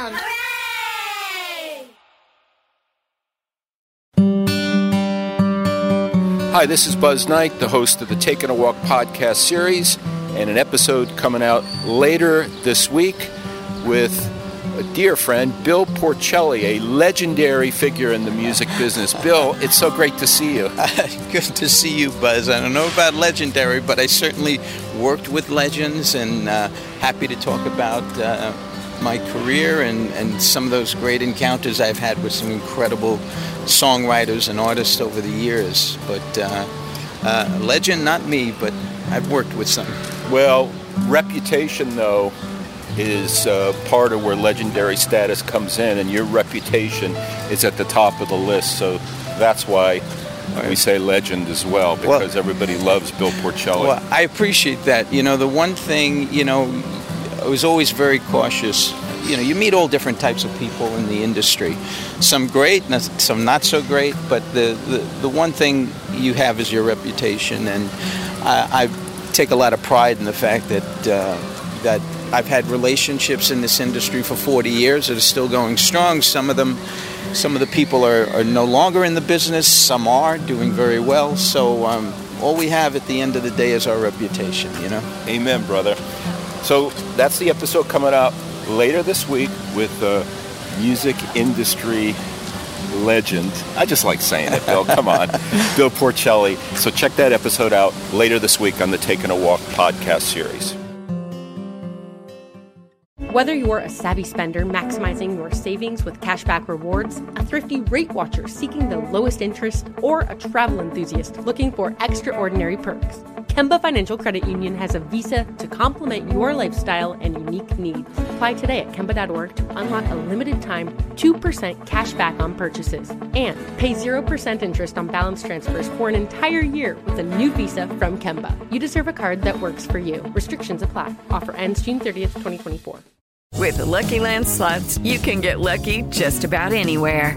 The podcast playground. Hi, this is Buzz Knight, the host of the Taking a Walk podcast series, and an episode coming out later this week with a dear friend, Bill Porricelli, a legendary figure in the music business. Bill, it's so great to see you. Good to see you, Buzz. I don't know about legendary, but I certainly worked with legends and uh, happy to talk about uh, my career and, and some of those great encounters I've had with some incredible songwriters and artists over the years. But uh, uh, legend, not me, but I've worked with some. Well, reputation, though, is uh, part of where legendary status comes in, and your reputation is at the top of the list. So that's why we say legend as well, because everybody loves Bill Porricelli. Well, I appreciate that. You know, the one thing, you know, I was always very cautious. You know, you meet all different types of people in the industry. Some great, some not so great. But the, the, the one thing you have is your reputation, and I, I take a lot of pride in the fact that uh, that I've had relationships in this industry for 40 years that are still going strong. Some of them, some of the people are, are no longer in the business. Some are doing very well. So um, all we have at the end of the day is our reputation. You know. Amen, brother. So that's the episode coming out later this week with a music industry legend. I just like saying it, Bill. Come on. Bill Porricelli. So check that episode out later this week on the Taking a Walk podcast series. Whether you're a savvy spender maximizing your savings with cashback rewards, a thrifty rate watcher seeking the lowest interest, or a travel enthusiast looking for extraordinary perks, Kemba Financial Credit Union has a visa to complement your lifestyle and unique needs. Apply today at Kemba.org to unlock a limited time 2% cash back on purchases and pay 0% interest on balance transfers for an entire year with a new visa from Kemba. You deserve a card that works for you. Restrictions apply. Offer ends June 30th, 2024. With the Lucky Land slots, you can get lucky just about anywhere.